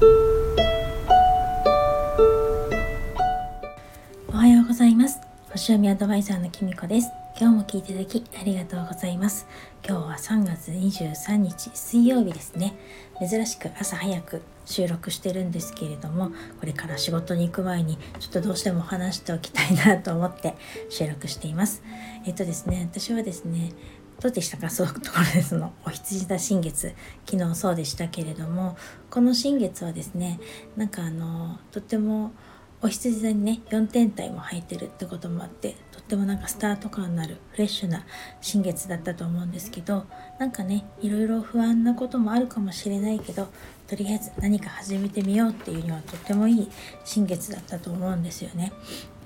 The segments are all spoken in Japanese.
おはようございます。星読みアドバイザーのきみこです。今日も聞いていただきありがとうございます。今日は3月23日水曜日ですね。珍しく朝早く収録してるんですけれどもこれから仕事に行く前にちょっとどうしても話しておきたいなと思って収録しています。えっとですね私はですねどうでしたか？そういうところでその。お羊座新月。昨日そうでしたけれどもこの新月はですねなんかあのとってもお羊座にね4天体も入ってるってこともあってとってもなんかスタート感のあるフレッシュな新月だったと思うんですけどなんかねいろいろ不安なこともあるかもしれないけどとりあえず何か始めてみようっていうにはとってもいい新月だったと思うんですよね。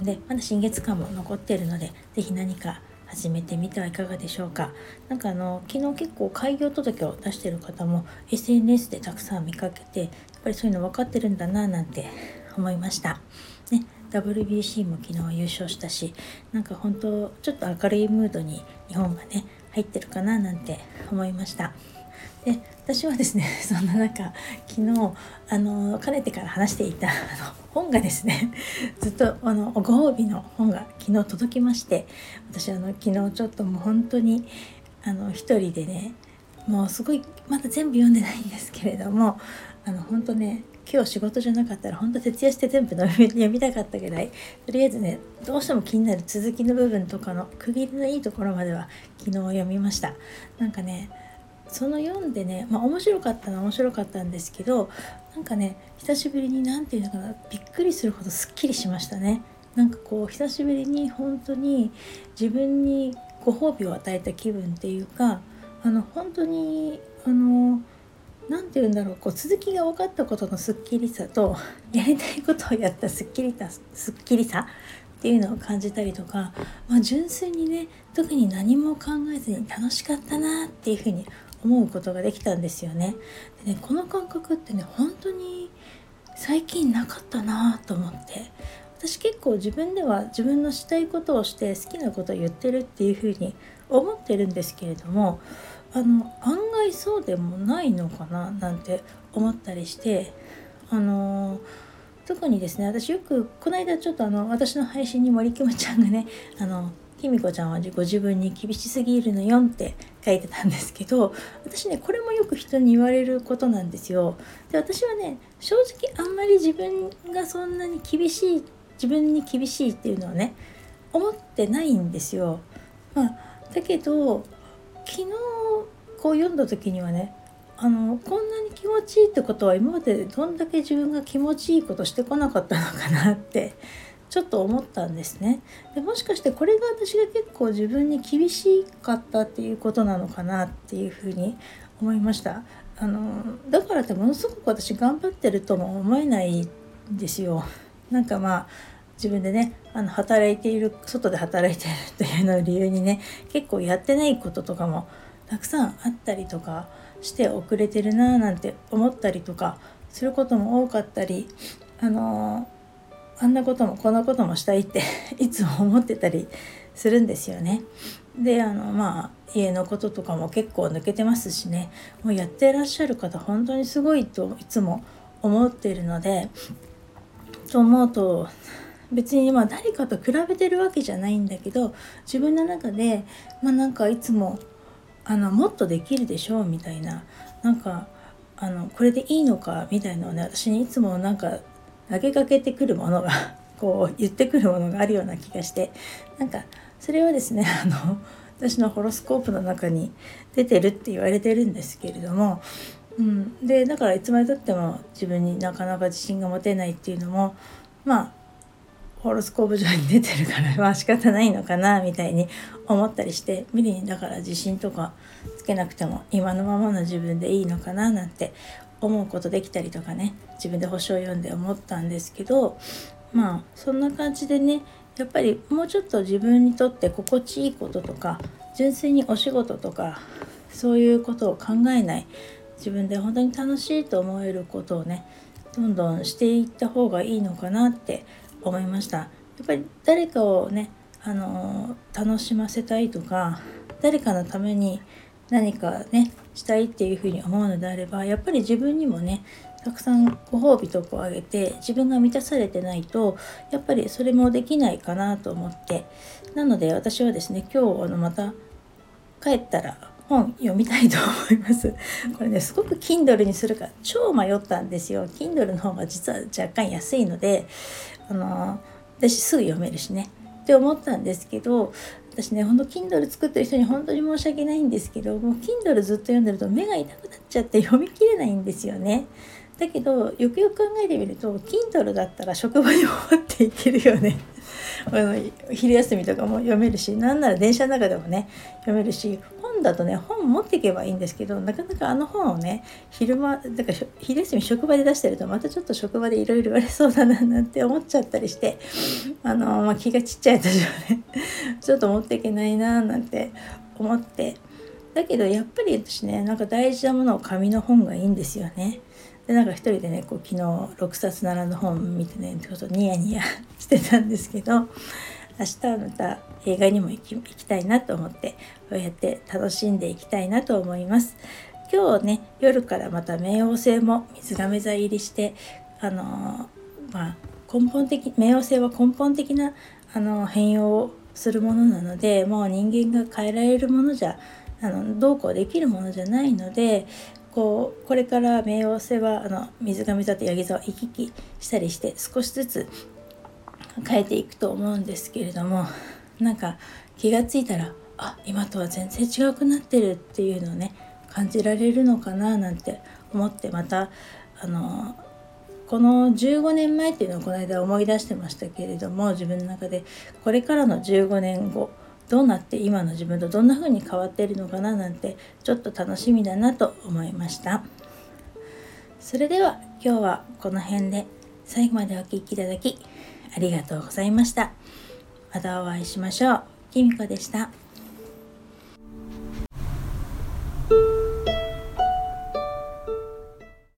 でまだ新月感も残ってるので是非何か始めてみてはいかがでしょうか。なんかあの昨日結構開業届を出してる方も SNS でたくさん見かけてやっぱりそういうの分かってるんだななんて思いました。ね WBC も昨日優勝したしなんか本当ちょっと明るいムードに日本がね入ってるかななんて思いました。で私はですね そんな中昨日あのかねてから話していたあの本がですね ずっとあのご褒美の本が昨日届きまして私あの昨日ちょっともう本当にあの一人でねもうすごいまだ全部読んでないんですけれどもあの本当ね今日仕事じゃなかったら本当徹夜して全部読みたかったぐらいとりあえずねどうしても気になる続きの部分とかの区切りのいいところまでは昨日読みました。なんかねその読んでねまあ面白かったのは面白かったんですけどなんかね久しぶりに何て言うのかなびっくりするほどすっきりしましたね。なんかこう久しぶりに本当に自分にご褒美を与えた気分っていうかあの本当にあの何て言うんだろうこう続きが分かったことのすっきりさと やりたいことをやったすっきりたすっきりさっていうのを感じたりとか、まあ、純粋にね特に何も考えずに楽しかったなっていうふうに思うことができたんですよね。でねこの感覚ってね本当に最近なかったなと思って私結構自分では自分のしたいことをして好きなことを言ってるっていうふうに思ってるんですけれどもあの案外そうでもないのかななんて思ったりしてあの特にですね私よくこの間ちょっとあの私の配信に森きもちゃんがねあのきみこちゃんはご自分に厳しすぎるのよって書いてたんですけど私ねこれもよく人に言われることなんですよ。で私はね正直あんまり自分がそんなに厳しい自分に厳しいっていうのはね思ってないんですよ。まあ、だけど昨日こう読んだ時にはねあのこんなに気持ちいいってことは今までどんだけ自分が気持ちいいことしてこなかったのかなってちょっと思ったんですね。でもしかしてこれが私が結構自分に厳しかったっていうことなのかなっていうふうに思いました。あのだからってものすごく私頑張ってるとも思えないんですよ。なんかまあ自分でねあの働いている外で働いてるっていうのを理由にね結構やってないこととかもたくさんあったりとかして遅れてるなーなんて思ったりとかすることも多かったりあのあんなこともこんなこともしたいって いつも思ってたりするんですよね。であのまあ家のこととかも結構抜けてますしねもうやってらっしゃる方本当にすごいといつも思っているのでと思うと別にまあ誰かと比べてるわけじゃないんだけど自分の中でまあなんかいつもあのもっとできるでしょうみたいななんかあのこれでいいのかみたいなのをね私にいつもなんか投げかけてくるものが こう言ってくるものがあるような気がしてなんかそれはですねあの私のホロスコープの中に出てるって言われてるんですけれども、うん、でだからいつまでたっても自分になかなか自信が持てないっていうのもまあホロスコープ上に出てるから まあ仕方ないのかなみたいに思ったりして無理にだから自信とかつけなくても今のままの自分でいいのかななんて思うことできたりとかね自分で星を読んで思ったんですけどまあそんな感じでねやっぱりもうちょっと自分にとって心地いいこととか純粋にお仕事とかそういうことを考えない自分で本当に楽しいと思えることをねどんどんしていった方がいいのかなって思いました。やっぱり誰かをねあの楽しませたいとか誰かのために何かねしたいっていうふうに思うのであればやっぱり自分にもねたくさんご褒美とかをあげて自分が満たされてないとやっぱりそれもできないかなと思ってなので私はですね今日あのまた帰ったら本読みたいと思います。これねすごく Kindle にするか超迷ったんですよ。Kindle の方が実は若干安いのであの私すぐ読めるしねって思ったんですけど私ねほんと Kindle 作ってる人に本当に申し訳ないんですけどもう Kindle ずっと読んでると目が痛くなっちゃって読みきれないんですよね。だけどよくよく考えてみると Kindle だったら職場に持っていけるよね あの昼休みとかも読めるしなんなら電車の中でもね読めるし本だとね本持っていけばいいんですけどなかなかあの本をね昼間だから昼休み職場で出してるとまたちょっと職場でいろいろ言われそうだななんて思っちゃったりしてあの、まあ、気がちっちゃい私はね ちょっと持っていけないななんて思ってだけどやっぱり私ねなんか大事なものを紙の本がいいんですよね。でなんか一人でねこう昨日6冊並んだ本見てねちょっとニヤニヤ してたんですけど明日はまた映画にも行き行きたいなと思ってこうやって楽しんでいきたいなと思います。今日ね夜からまた冥王星も水亀座入りしてあのまあ根本的冥王星は根本的なあの変容をするものなのでもう人間が変えられるものじゃあのどうこうできるものじゃないのでこうこれから冥王星はあの水上座とヤギ座を行き来したりして少しずつ変えていくと思うんですけれどもなんか気がついたらあ今とは全然違くなってるっていうのをね感じられるのかななんて思ってまたあのこの15年前っていうのをこの間思い出してましたけれども自分の中でこれからの15年後どうなって今の自分とどんな風に変わっているのかななんてちょっと楽しみだなと思いました。それでは今日はこの辺で最後までお聴きいただきありがとうございました。またお会いしましょう。きみこでした。